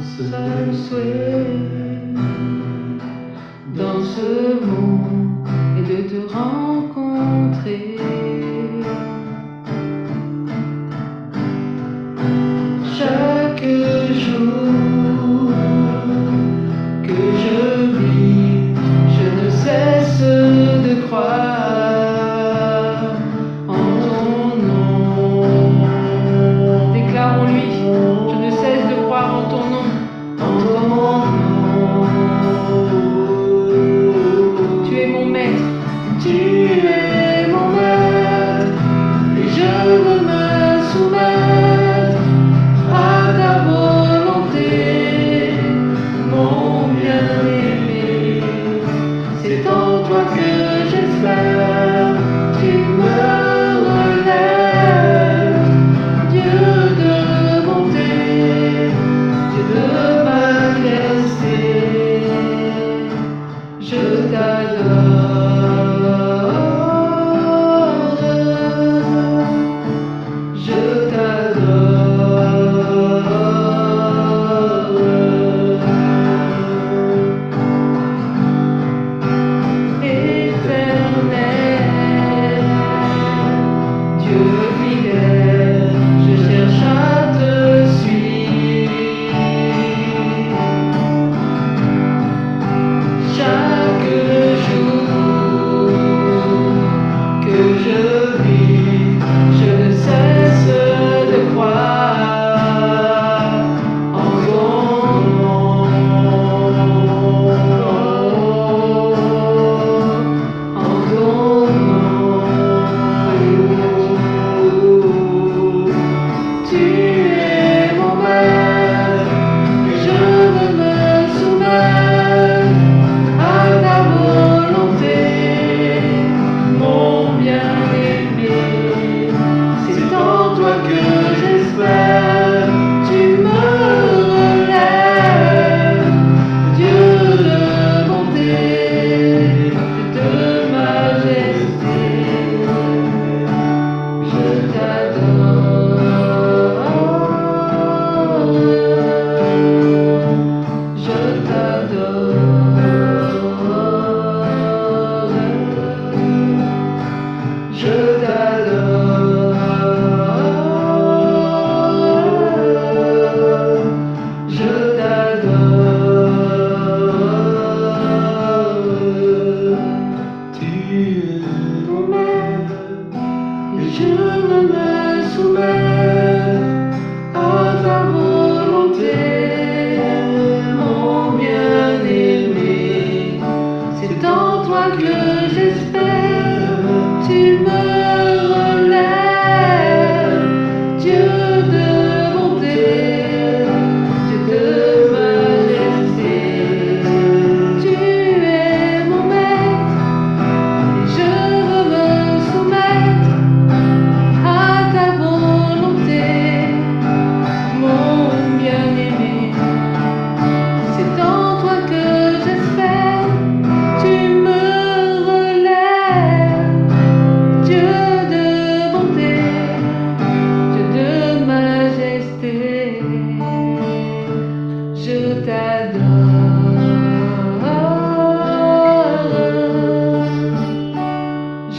seul souhait dans ce monde est de te rendre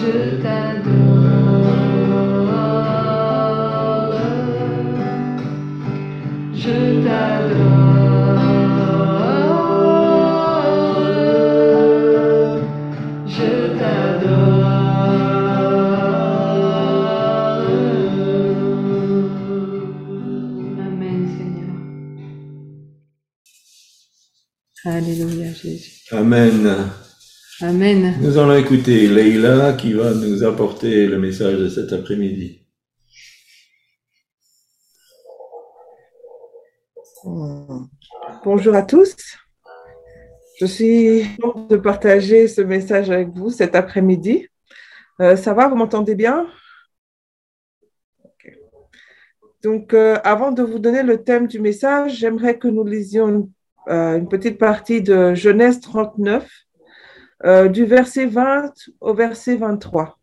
je t'adore, je t'adore, je t'adore. Amen Seigneur. Alléluia Jésus. Amen. Amen. Nous allons écouter Leïla qui va nous apporter le message de cet après-midi. Hmm. Bonjour à tous. Je suis heureuse de partager ce message avec vous cet après-midi. Euh, ça va, vous m'entendez bien? Okay. Donc, euh, avant de vous donner le thème du message, j'aimerais que nous lisions euh, une petite partie de Genèse 39, euh, du verset 20 au verset 23.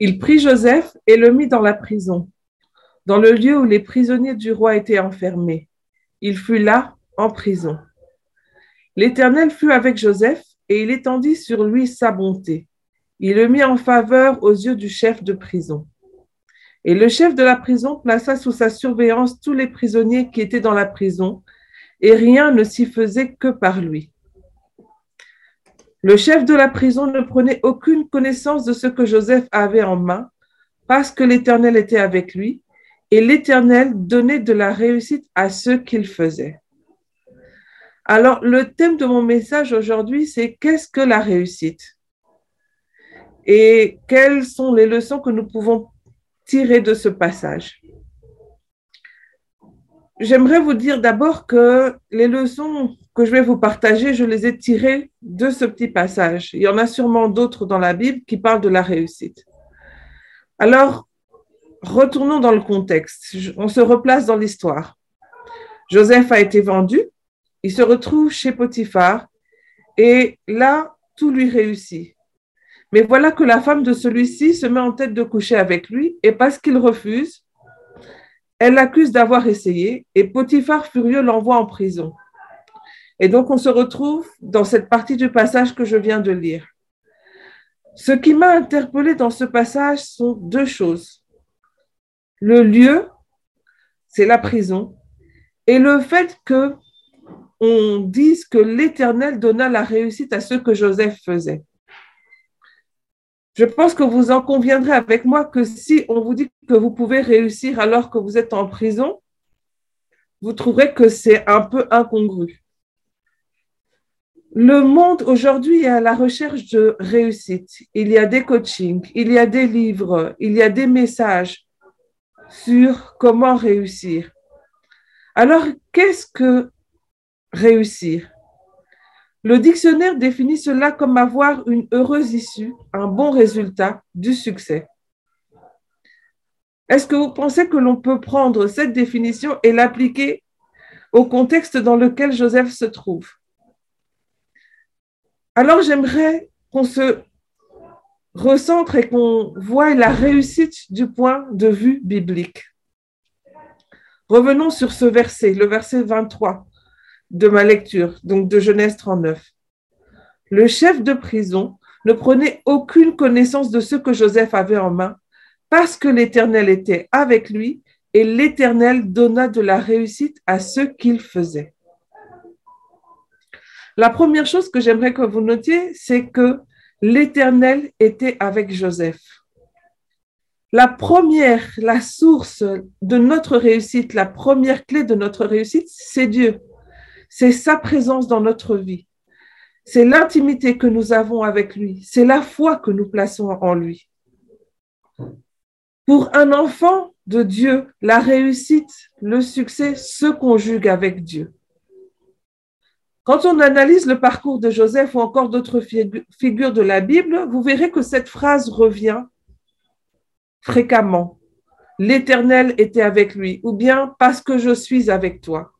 Il prit Joseph et le mit dans la prison, dans le lieu où les prisonniers du roi étaient enfermés. Il fut là, en prison. L'Éternel fut avec Joseph et il étendit sur lui sa bonté. Il le mit en faveur aux yeux du chef de prison. Et le chef de la prison plaça sous sa surveillance tous les prisonniers qui étaient dans la prison, et rien ne s'y faisait que par lui. Le chef de la prison ne prenait aucune connaissance de ce que Joseph avait en main, parce que l'Éternel était avec lui, et l'Éternel donnait de la réussite à ceux qu'il faisait. Alors, le thème de mon message aujourd'hui, c'est qu'est-ce que la réussite? Et quelles sont les leçons que nous pouvons tirer de ce passage? J'aimerais vous dire d'abord que les leçons que je vais vous partager, je les ai tirées de ce petit passage. Il y en a sûrement d'autres dans la Bible qui parlent de la réussite. Alors, retournons dans le contexte. On se replace dans l'histoire. Joseph a été vendu il se retrouve chez Potiphar et là, tout lui réussit. Mais voilà que la femme de celui-ci se met en tête de coucher avec lui et parce qu'il refuse, elle l'accuse d'avoir essayé et Potiphar furieux l'envoie en prison. Et donc on se retrouve dans cette partie du passage que je viens de lire. Ce qui m'a interpellé dans ce passage sont deux choses. Le lieu, c'est la prison, et le fait que on dise que l'Éternel donna la réussite à ce que Joseph faisait. Je pense que vous en conviendrez avec moi que si on vous dit que vous pouvez réussir alors que vous êtes en prison, vous trouverez que c'est un peu incongru. Le monde aujourd'hui est à la recherche de réussite. Il y a des coachings, il y a des livres, il y a des messages sur comment réussir. Alors, qu'est-ce que réussir? Le dictionnaire définit cela comme avoir une heureuse issue, un bon résultat, du succès. Est-ce que vous pensez que l'on peut prendre cette définition et l'appliquer au contexte dans lequel Joseph se trouve? Alors j'aimerais qu'on se recentre et qu'on voie la réussite du point de vue biblique. Revenons sur ce verset, le verset 23 de ma lecture, donc de Genèse 39. Le chef de prison ne prenait aucune connaissance de ce que Joseph avait en main, parce que l'Éternel était avec lui et l'Éternel donna de la réussite à ce qu'il faisait. La première chose que j'aimerais que vous notiez, c'est que l'Éternel était avec Joseph. La première, la source de notre réussite, la première clé de notre réussite, c'est Dieu c'est sa présence dans notre vie. C'est l'intimité que nous avons avec lui. C'est la foi que nous plaçons en lui. Pour un enfant de Dieu, la réussite, le succès se conjuguent avec Dieu. Quand on analyse le parcours de Joseph ou encore d'autres figures de la Bible, vous verrez que cette phrase revient fréquemment. L'Éternel était avec lui, ou bien parce que je suis avec toi.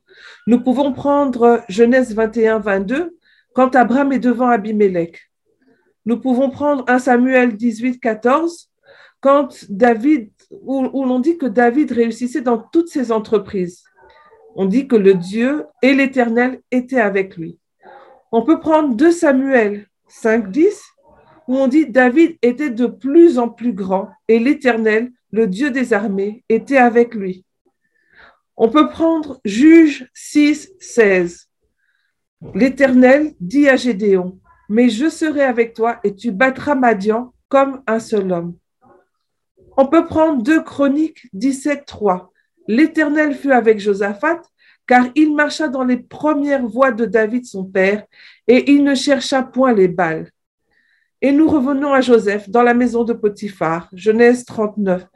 Nous pouvons prendre Genèse 21, 22, quand Abraham est devant Abimelech. Nous pouvons prendre 1 Samuel 18, 14, quand David, où, où l'on dit que David réussissait dans toutes ses entreprises. On dit que le Dieu et l'Éternel étaient avec lui. On peut prendre 2 Samuel 5, 10, où on dit David était de plus en plus grand et l'Éternel, le Dieu des armées, était avec lui. On peut prendre Juge 6, 16. L'Éternel dit à Gédéon, mais je serai avec toi et tu battras Madian comme un seul homme. On peut prendre 2 Chroniques 17, 3. L'Éternel fut avec Josaphat, car il marcha dans les premières voies de David son père, et il ne chercha point les balles. Et nous revenons à Joseph dans la maison de Potiphar, Genèse 39.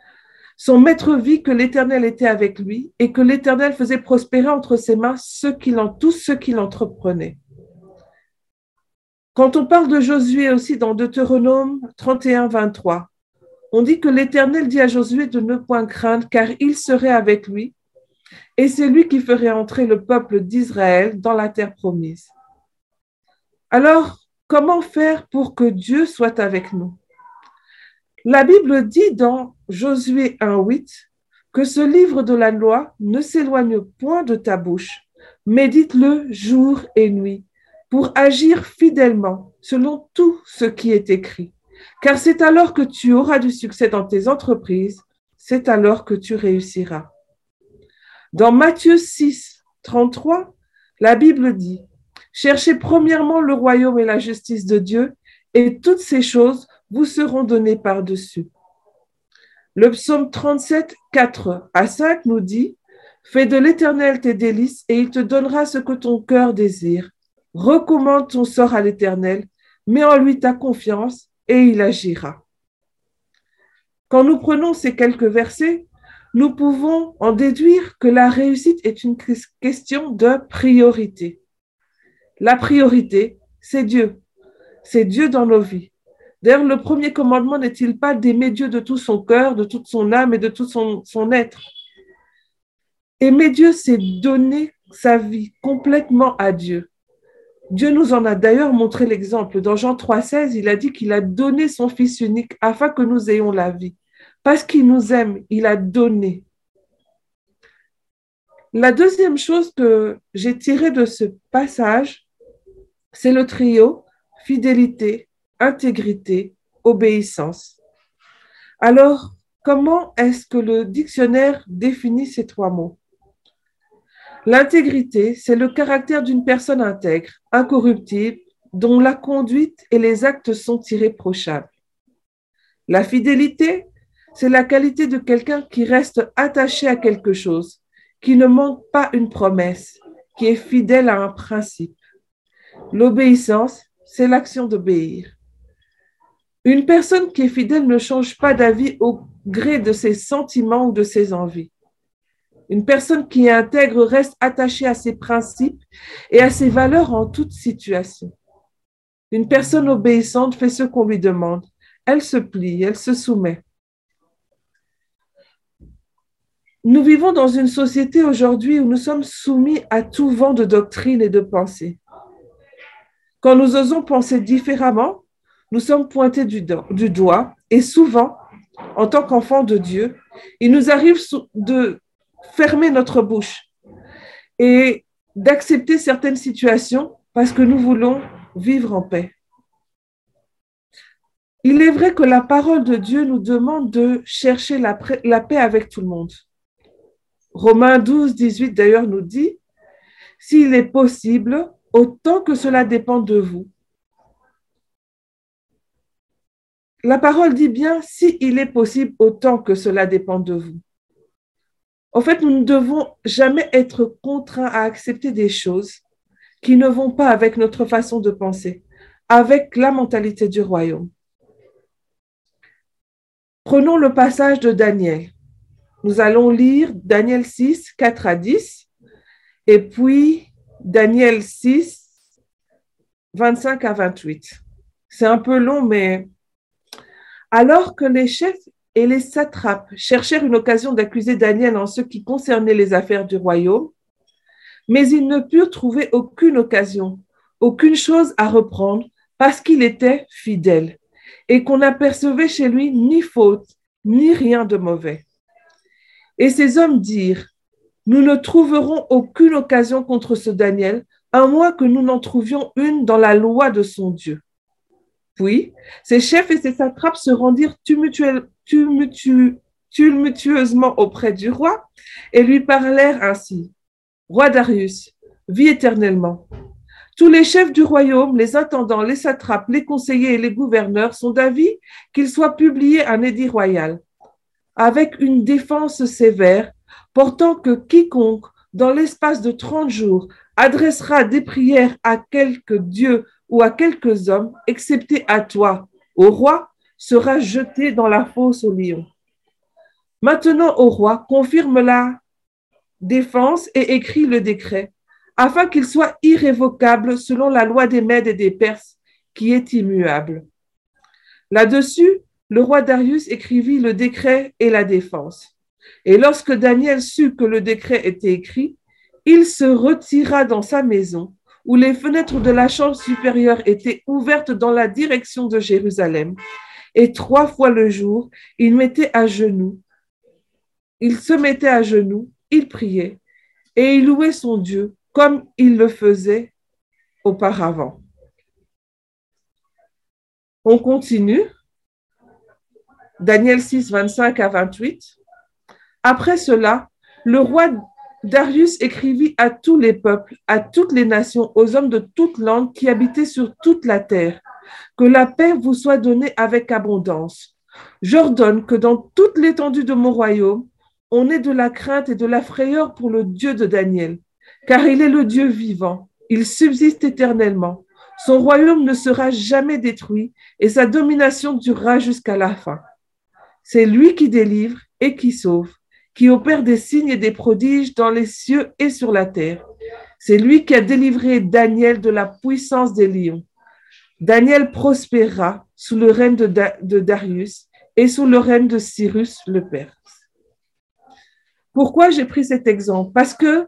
Son maître vit que l'Éternel était avec lui et que l'Éternel faisait prospérer entre ses mains ceux qui tous ceux qu'il entreprenait. Quand on parle de Josué aussi dans Deutéronome 31, 23, on dit que l'Éternel dit à Josué de ne point craindre car il serait avec lui et c'est lui qui ferait entrer le peuple d'Israël dans la terre promise. Alors, comment faire pour que Dieu soit avec nous? La Bible dit dans Josué 1.8 que ce livre de la loi ne s'éloigne point de ta bouche. Médite-le jour et nuit pour agir fidèlement selon tout ce qui est écrit. Car c'est alors que tu auras du succès dans tes entreprises, c'est alors que tu réussiras. Dans Matthieu 6, 33, la Bible dit, Cherchez premièrement le royaume et la justice de Dieu, et toutes ces choses vous seront données par-dessus. Le psaume 37, 4 à 5 nous dit, Fais de l'Éternel tes délices, et il te donnera ce que ton cœur désire. Recommande ton sort à l'Éternel, mets en lui ta confiance, et il agira. Quand nous prenons ces quelques versets, nous pouvons en déduire que la réussite est une question de priorité. La priorité, c'est Dieu. C'est Dieu dans nos vies. D'ailleurs, le premier commandement n'est-il pas d'aimer Dieu de tout son cœur, de toute son âme et de tout son, son être? Aimer Dieu, c'est donner sa vie complètement à Dieu. Dieu nous en a d'ailleurs montré l'exemple. Dans Jean 3,16, il a dit qu'il a donné son Fils unique afin que nous ayons la vie. Parce qu'il nous aime, il a donné. La deuxième chose que j'ai tirée de ce passage, c'est le trio fidélité, intégrité, obéissance. Alors, comment est-ce que le dictionnaire définit ces trois mots? L'intégrité, c'est le caractère d'une personne intègre, incorruptible, dont la conduite et les actes sont irréprochables. La fidélité, c'est la qualité de quelqu'un qui reste attaché à quelque chose, qui ne manque pas une promesse, qui est fidèle à un principe. L'obéissance, c'est l'action d'obéir. Une personne qui est fidèle ne change pas d'avis au gré de ses sentiments ou de ses envies. Une personne qui est intègre reste attachée à ses principes et à ses valeurs en toute situation. Une personne obéissante fait ce qu'on lui demande. Elle se plie, elle se soumet. Nous vivons dans une société aujourd'hui où nous sommes soumis à tout vent de doctrine et de pensée. Quand nous osons penser différemment, nous sommes pointés du, du doigt et souvent, en tant qu'enfants de Dieu, il nous arrive de fermer notre bouche et d'accepter certaines situations parce que nous voulons vivre en paix. Il est vrai que la parole de Dieu nous demande de chercher la, paix avec tout le monde. Romains 12, 18 d'ailleurs nous dit, s'il est possible, autant que cela dépend de vous. La parole dit bien, s'il est possible, autant que cela dépend de vous. En fait, nous ne devons jamais être contraints à accepter des choses qui ne vont pas avec notre façon de penser, avec la mentalité du royaume. Prenons le passage de Daniel. Nous allons lire Daniel 6, 4 à 10, et puis Daniel 6, 25 à 28. C'est un peu long, mais alors que les chefs et les satrapes cherchèrent une occasion d'accuser Daniel en ce qui concernait les affaires du royaume, mais ils ne purent trouver aucune occasion, aucune chose à reprendre, parce qu'il était fidèle, et qu'on n'apercevait chez lui ni faute, ni rien de mauvais. Et ces hommes dirent, Nous ne trouverons aucune occasion contre ce Daniel, à moins que nous n'en trouvions une dans la loi de son Dieu. Puis, ces chefs et ces satrapes se rendirent tumultueusement auprès du roi et lui parlèrent ainsi. Roi Darius, vis éternellement. Tous les chefs du royaume, les intendants, les satrapes, les conseillers et les gouverneurs sont d'avis qu'il soit publié un édit royal, avec une défense sévère, portant que quiconque, dans l'espace de trente jours, adressera des prières à quelque dieu ou à quelques hommes, excepté à toi, au roi, sera jeté dans la fosse au lion. Maintenant, au roi, confirme la défense et écrit le décret, afin qu'il soit irrévocable selon la loi des Mèdes et des Perses, qui est immuable. Là-dessus, le roi Darius écrivit le décret et la défense. Et lorsque Daniel sut que le décret était écrit, il se retira dans sa maison, où les fenêtres de la chambre supérieure étaient ouvertes dans la direction de Jérusalem. Et trois fois le jour, il mettait à genoux il se mettait à genoux, il priait et il louait son Dieu comme il le faisait auparavant. On continue. Daniel 6, 25 à 28. Après cela, le roi Darius écrivit à tous les peuples, à toutes les nations, aux hommes de toute langue qui habitaient sur toute la terre, que la paix vous soit donnée avec abondance. J'ordonne que dans toute l'étendue de mon royaume, on ait de la crainte et de la frayeur pour le Dieu de Daniel, car il est le Dieu vivant, il subsiste éternellement. Son royaume ne sera jamais détruit et sa domination durera jusqu'à la fin. C'est lui qui délivre et qui sauve, qui opère des signes et des prodiges dans les cieux et sur la terre. C'est lui qui a délivré Daniel de la puissance des lions. Daniel prospéra sous le règne de, Darius et sous le règne de Cyrus le Perse. Pourquoi j'ai pris cet exemple? Parce que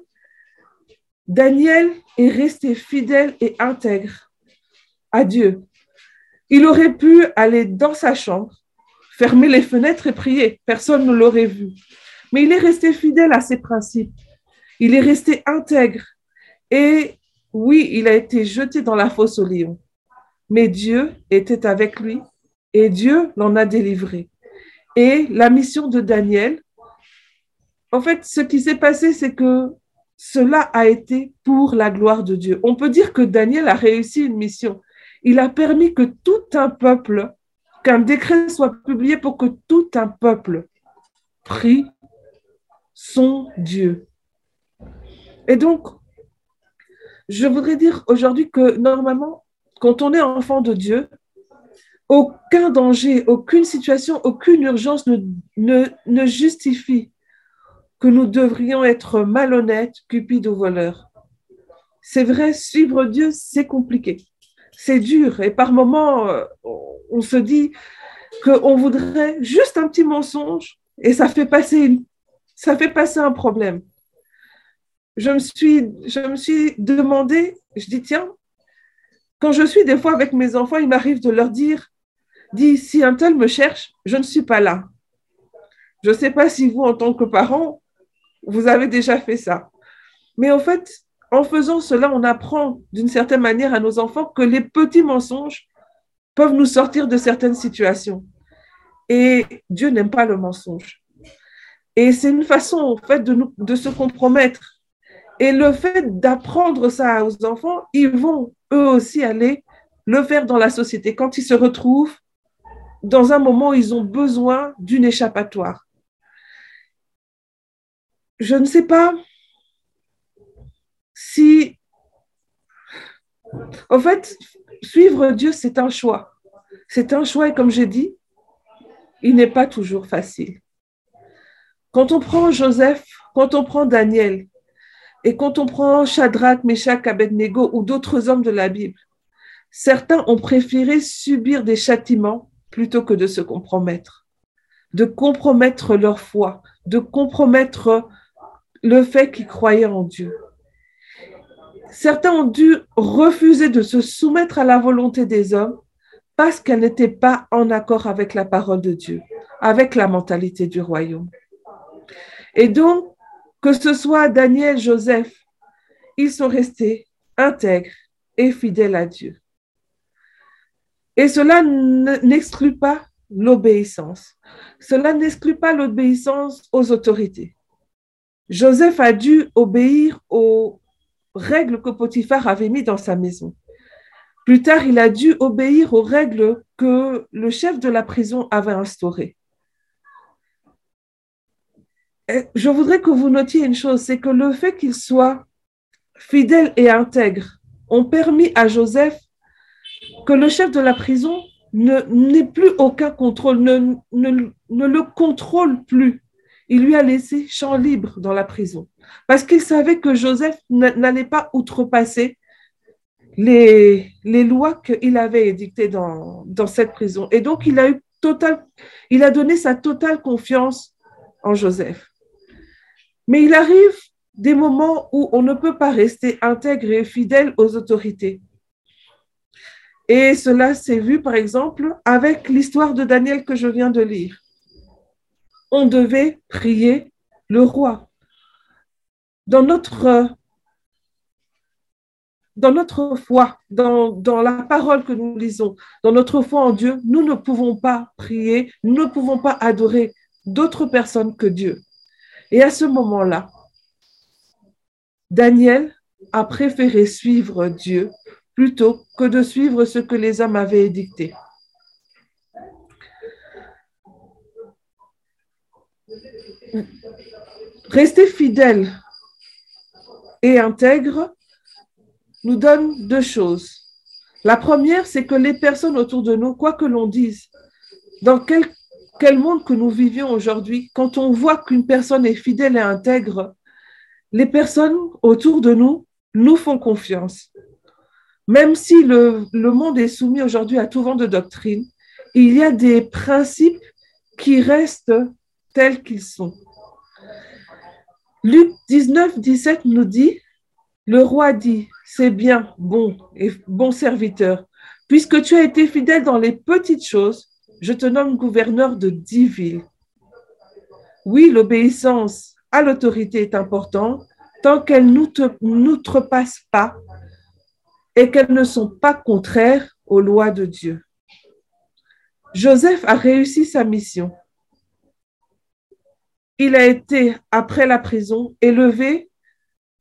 Daniel est resté fidèle et intègre à Dieu. Il aurait pu aller dans sa chambre, fermer les fenêtres et prier. Personne ne l'aurait vu. Mais il est resté fidèle à ses principes. Il est resté intègre. Et oui, il a été jeté dans la fosse au lion. Mais Dieu était avec lui et Dieu l'en a délivré. Et la mission de Daniel, en fait, ce qui s'est passé, c'est que cela a été pour la gloire de Dieu. On peut dire que Daniel a réussi une mission. Il a permis que tout un peuple, qu'un décret soit publié pour que tout un peuple prie son Dieu. Et donc, je voudrais dire aujourd'hui que normalement, quand on est enfant de Dieu, aucun danger, aucune situation, aucune urgence ne, ne, justifie que nous devrions être malhonnêtes, cupides ou voleurs. C'est vrai, suivre Dieu, c'est compliqué. C'est dur. Et par moments, euh, on se dit qu'on voudrait juste un petit mensonge et ça fait passer, ça fait passer un problème. Je me, suis, je me suis demandé, je dis, tiens, quand je suis des fois avec mes enfants, il m'arrive de leur dire, dis, si un tel me cherche, je ne suis pas là. Je ne sais pas si vous, en tant que parents, vous avez déjà fait ça. Mais en fait, en faisant cela, on apprend d'une certaine manière à nos enfants que les petits mensonges peuvent nous sortir de certaines situations. Et Dieu n'aime pas le mensonge. Et c'est une façon, en fait, de, de se compromettre. Et le fait d'apprendre ça aux enfants, ils vont eux aussi aller le faire dans la société quand ils se retrouvent dans un moment où ils ont besoin d'une échappatoire je ne sais pas si... En fait, suivre Dieu, c'est un choix. C'est un choix et comme j'ai dit, il n'est pas toujours facile. Quand on prend Joseph, quand on prend Daniel, et quand on prend Shadrach, Meshach, Abednego ou d'autres hommes de la Bible, certains ont préféré subir des châtiments plutôt que de se compromettre, de compromettre leur foi, de compromettre le fait qu'ils croyaient en Dieu. Certains ont dû refuser de se soumettre à la volonté des hommes parce qu'elle n'était pas en accord avec la parole de Dieu, avec la mentalité du royaume. Et donc, que ce soit Daniel, Joseph, ils sont restés intègres et fidèles à Dieu. Et cela n'exclut pas l'obéissance. Cela n'exclut pas l'obéissance aux autorités. Joseph a dû obéir aux règles que Potiphar avait mises dans sa maison. Plus tard, il a dû obéir aux règles que le chef de la prison avait instaurées. Je voudrais que vous notiez une chose, c'est que le fait qu'il soit fidèle et intègre ont permis à Joseph que le chef de la prison n'ait plus aucun contrôle, ne, le contrôle plus il lui a laissé champ libre dans la prison parce qu'il savait que Joseph n'allait pas outrepasser les, les lois qu'il avait édictées dans, dans cette prison. Et donc, il a, eu total, il a donné sa totale confiance en Joseph. Mais il arrive des moments où on ne peut pas rester intègre et fidèle aux autorités. Et cela s'est vu, par exemple, avec l'histoire de Daniel que je viens de lire on devait prier le roi. Dans notre, dans notre foi, dans, dans la parole que nous lisons, dans notre foi en Dieu, nous ne pouvons pas prier, nous ne pouvons pas adorer d'autres personnes que Dieu. Et à ce moment-là, Daniel a préféré suivre Dieu plutôt que de suivre ce que les hommes avaient édicté. Rester fidèle et intègre nous donne deux choses. La première, c'est que les personnes autour de nous, quoi que l'on dise, dans quel, quel monde que nous vivions aujourd'hui, quand on voit qu'une personne est fidèle et intègre, les personnes autour de nous nous font confiance. Même si le, le monde est soumis aujourd'hui à tout vent de doctrine, il y a des principes qui restent tels qu'ils sont. Luc 19, 17 nous dit, le roi dit, c'est bien, bon et bon serviteur, puisque tu as été fidèle dans les petites choses, je te nomme gouverneur de dix villes. Oui, l'obéissance à l'autorité est importante tant qu'elle n'outrepasse pas et qu'elles ne sont pas contraires aux lois de Dieu. Joseph a réussi sa mission. Il a été, après la prison, élevé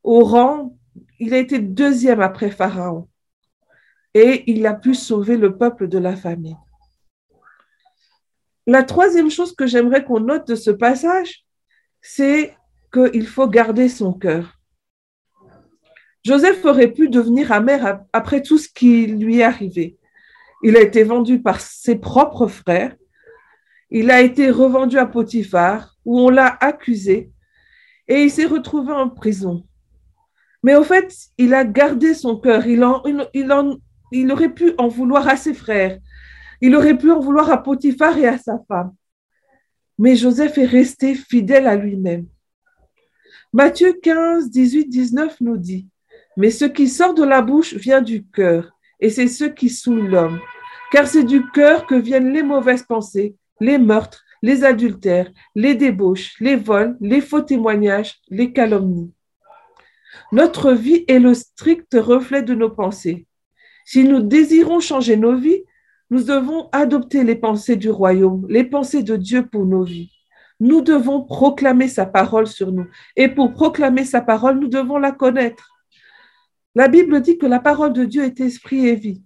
au rang, il a été deuxième après Pharaon et il a pu sauver le peuple de la famine. La troisième chose que j'aimerais qu'on note de ce passage, c'est qu'il faut garder son cœur. Joseph aurait pu devenir amer après tout ce qui lui est arrivé. Il a été vendu par ses propres frères. Il a été revendu à Potiphar, où on l'a accusé, et il s'est retrouvé en prison. Mais au fait, il a gardé son cœur. Il, il, il aurait pu en vouloir à ses frères. Il aurait pu en vouloir à Potiphar et à sa femme. Mais Joseph est resté fidèle à lui-même. Matthieu 15, 18, 19 nous dit, Mais ce qui sort de la bouche vient du cœur, et c'est ce qui souille l'homme car c'est du cœur que viennent les mauvaises pensées, les meurtres, les adultères, les débauches, les vols, les faux témoignages, les calomnies. Notre vie est le strict reflet de nos pensées. Si nous désirons changer nos vies, nous devons adopter les pensées du royaume, les pensées de Dieu pour nos vies. Nous devons proclamer sa parole sur nous. Et pour proclamer sa parole, nous devons la connaître. La Bible dit que la parole de Dieu est esprit et vie.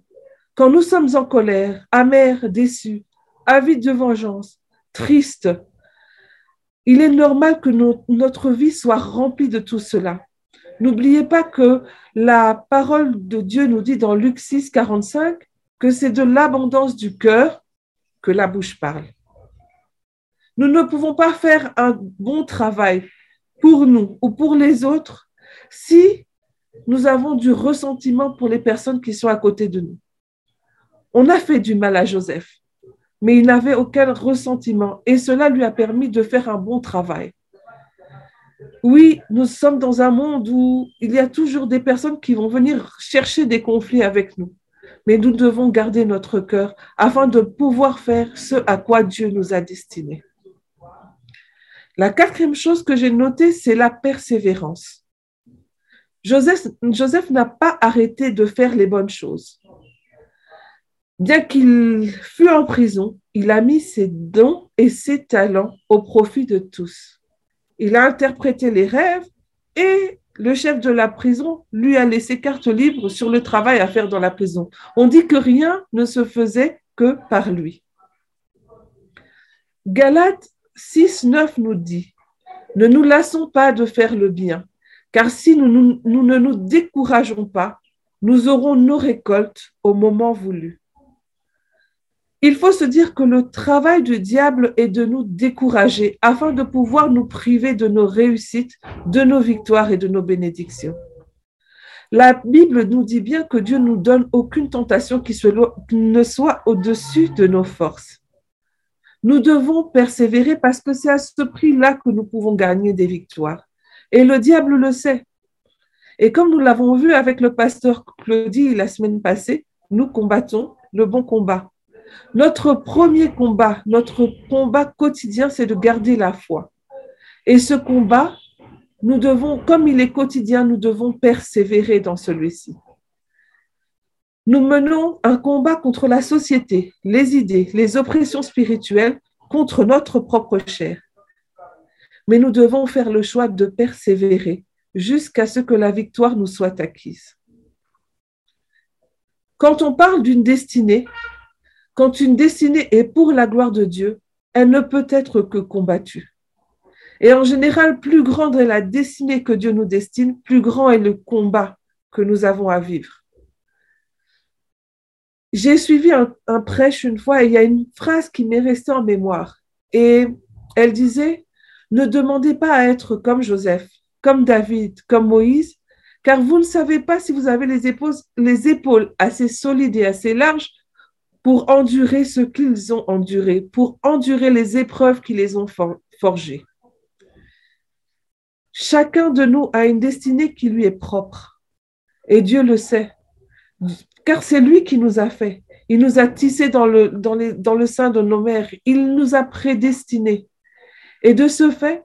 Quand nous sommes en colère, amers, déçus, avides de vengeance, tristes, il est normal que notre vie soit remplie de tout cela. N'oubliez pas que la parole de Dieu nous dit dans Luc 6, 45 que c'est de l'abondance du cœur que la bouche parle. Nous ne pouvons pas faire un bon travail pour nous ou pour les autres si nous avons du ressentiment pour les personnes qui sont à côté de nous. On a fait du mal à Joseph, mais il n'avait aucun ressentiment et cela lui a permis de faire un bon travail. Oui, nous sommes dans un monde où il y a toujours des personnes qui vont venir chercher des conflits avec nous, mais nous devons garder notre cœur afin de pouvoir faire ce à quoi Dieu nous a destinés. La quatrième chose que j'ai notée, c'est la persévérance. Joseph, Joseph n'a pas arrêté de faire les bonnes choses. Bien qu'il fût en prison, il a mis ses dons et ses talents au profit de tous. Il a interprété les rêves et le chef de la prison lui a laissé carte libre sur le travail à faire dans la prison. On dit que rien ne se faisait que par lui. Galates 6, 9 nous dit, ne nous lassons pas de faire le bien, car si nous, nous, nous ne nous décourageons pas, nous aurons nos récoltes au moment voulu. Il faut se dire que le travail du diable est de nous décourager afin de pouvoir nous priver de nos réussites, de nos victoires et de nos bénédictions. La Bible nous dit bien que Dieu nous donne aucune tentation qui, ne soit au-dessus de nos forces. Nous devons persévérer parce que c'est à ce prix-là que nous pouvons gagner des victoires. Et le diable le sait. Et comme nous l'avons vu avec le pasteur Claudie la semaine passée, nous combattons le bon combat. Notre premier combat, notre combat quotidien, c'est de garder la foi. Et ce combat, nous devons, comme il est quotidien, nous devons persévérer dans celui-ci. Nous menons un combat contre la société, les idées, les oppressions spirituelles, contre notre propre chair. Mais nous devons faire le choix de persévérer jusqu'à ce que la victoire nous soit acquise. Quand on parle d'une destinée, quand une destinée est pour la gloire de Dieu, elle ne peut être que combattue. Et en général, plus grande est la destinée que Dieu nous destine, plus grand est le combat que nous avons à vivre. J'ai suivi un, prêche une fois et il y a une phrase qui m'est restée en mémoire. Et elle disait, ne demandez pas à être comme Joseph, comme David, comme Moïse, car vous ne savez pas si vous avez les épaules, les épaules assez solides et assez larges pour endurer ce qu'ils ont enduré, pour endurer les épreuves qui les ont forgées. Chacun de nous a une destinée qui lui est propre. Et Dieu le sait, car c'est lui qui nous a fait. Il nous a tissés dans le, dans, dans le sein de nos mères. Il nous a prédestinés. Et de ce fait,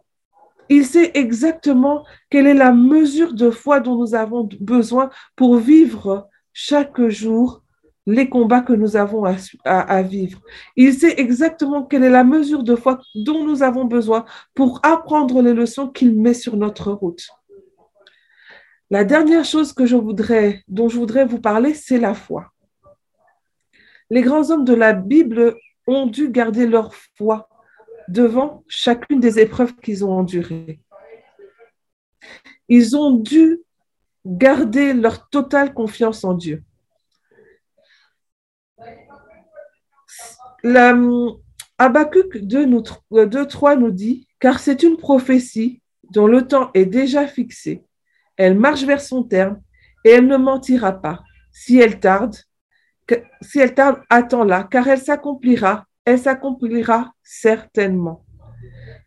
il sait exactement quelle est la mesure de foi dont nous avons besoin pour vivre chaque jour les combats que nous avons à, vivre. Il sait exactement quelle est la mesure de foi dont nous avons besoin pour apprendre les leçons qu'il met sur notre route. La dernière chose que dont je voudrais vous parler, c'est la foi. Les grands hommes de la Bible ont dû garder leur foi devant chacune des épreuves qu'ils ont endurées. Ils ont dû garder leur totale confiance en Dieu. La, Habakkuk 2, 3 nous dit, car c'est une prophétie dont le temps est déjà fixé. Elle marche vers son terme et elle ne mentira pas. Si elle tarde, si elle tarde, attends-la, car elle s'accomplira, elle s'accomplira certainement.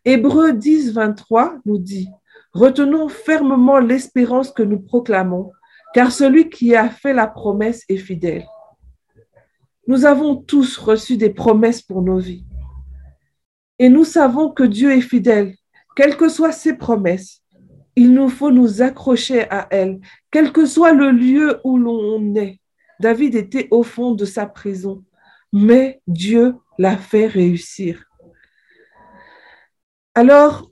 Hébreu 10, 23 nous dit, retenons fermement l'espérance que nous proclamons, car celui qui a fait la promesse est fidèle. Nous avons tous reçu des promesses pour nos vies. Et nous savons que Dieu est fidèle. Quelles que soient ses promesses, il nous faut nous accrocher à elles, quel que soit le lieu où l'on est. David était au fond de sa prison, mais Dieu l'a fait réussir. Alors,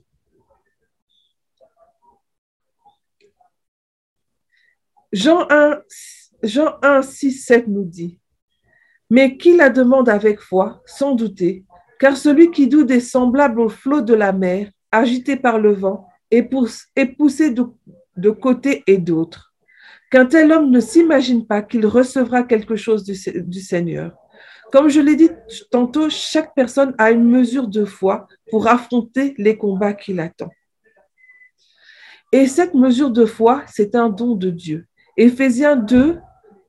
Jean 1, Jean 1, 6, 7 nous dit, mais qui la demande avec foi, sans douter, car celui qui doute est semblable au flot de la mer, agité par le vent et, poussé de, côté et d'autre. Qu'un tel homme ne s'imagine pas qu'il recevra quelque chose du, du Seigneur. Comme je l'ai dit tantôt, chaque personne a une mesure de foi pour affronter les combats qui l'attendent. Et cette mesure de foi, c'est un don de Dieu. Éphésiens 2,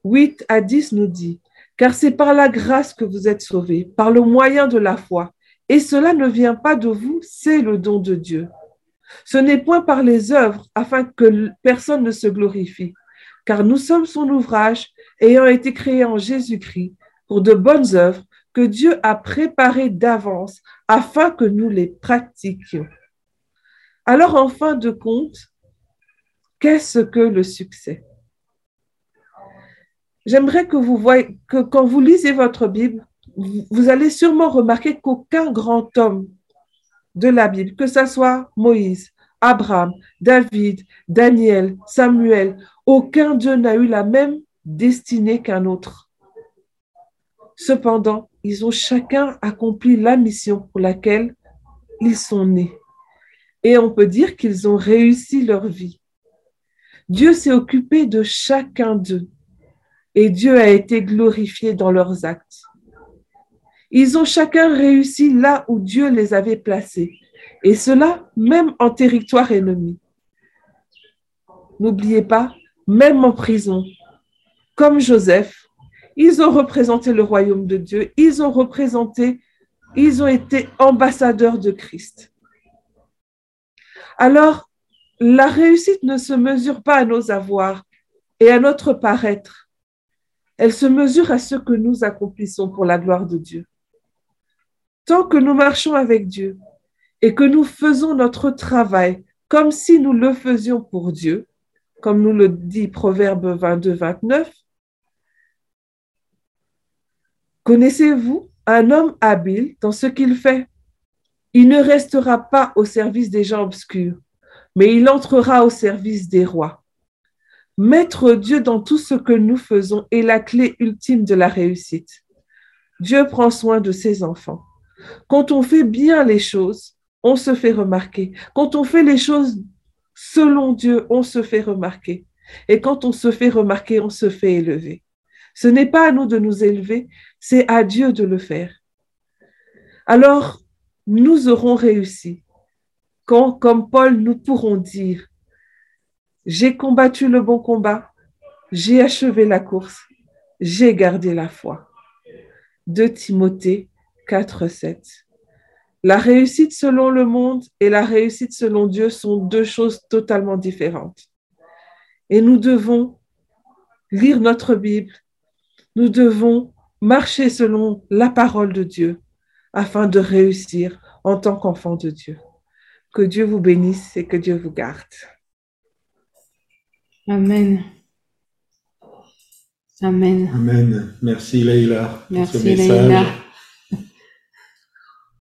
8 à 10 nous dit, car c'est par la grâce que vous êtes sauvés, par le moyen de la foi. Et cela ne vient pas de vous, c'est le don de Dieu. Ce n'est point par les œuvres afin que personne ne se glorifie, car nous sommes son ouvrage, ayant été créés en Jésus-Christ pour de bonnes œuvres que Dieu a préparées d'avance afin que nous les pratiquions. Alors, en fin de compte, qu'est-ce que le succès? J'aimerais que vous voyez que quand vous lisez votre Bible, vous allez sûrement remarquer qu'aucun grand homme de la Bible, que ce soit Moïse, Abraham, David, Daniel, Samuel, aucun d'eux n'a eu la même destinée qu'un autre. Cependant, ils ont chacun accompli la mission pour laquelle ils sont nés. Et on peut dire qu'ils ont réussi leur vie. Dieu s'est occupé de chacun d'eux et Dieu a été glorifié dans leurs actes. Ils ont chacun réussi là où Dieu les avait placés, et cela même en territoire ennemi. N'oubliez pas, même en prison, comme Joseph, ils ont représenté le royaume de Dieu, ils ont représenté, ils ont été ambassadeurs de Christ. Alors, la réussite ne se mesure pas à nos avoirs et à notre paraître, elle se mesure à ce que nous accomplissons pour la gloire de Dieu. Tant que nous marchons avec Dieu et que nous faisons notre travail comme si nous le faisions pour Dieu, comme nous le dit Proverbe 22, 29, connaissez-vous un homme habile dans ce qu'il fait? Il ne restera pas au service des gens obscurs, mais il entrera au service des rois. Mettre Dieu dans tout ce que nous faisons est la clé ultime de la réussite. Dieu prend soin de ses enfants. Quand on fait bien les choses, on se fait remarquer. Quand on fait les choses selon Dieu, on se fait remarquer. Et quand on se fait remarquer, on se fait élever. Ce n'est pas à nous de nous élever, c'est à Dieu de le faire. Alors, nous aurons réussi. Quand, comme Paul, nous pourrons dire, j'ai combattu le bon combat, j'ai achevé la course, j'ai gardé la foi. De Timothée 4, 7. La réussite selon le monde et la réussite selon Dieu sont deux choses totalement différentes. Et nous devons lire notre Bible, nous devons marcher selon la parole de Dieu afin de réussir en tant qu'enfant de Dieu. Que Dieu vous bénisse et que Dieu vous garde. Amen. Amen. Amen. Merci Leïla. Merci Leïla.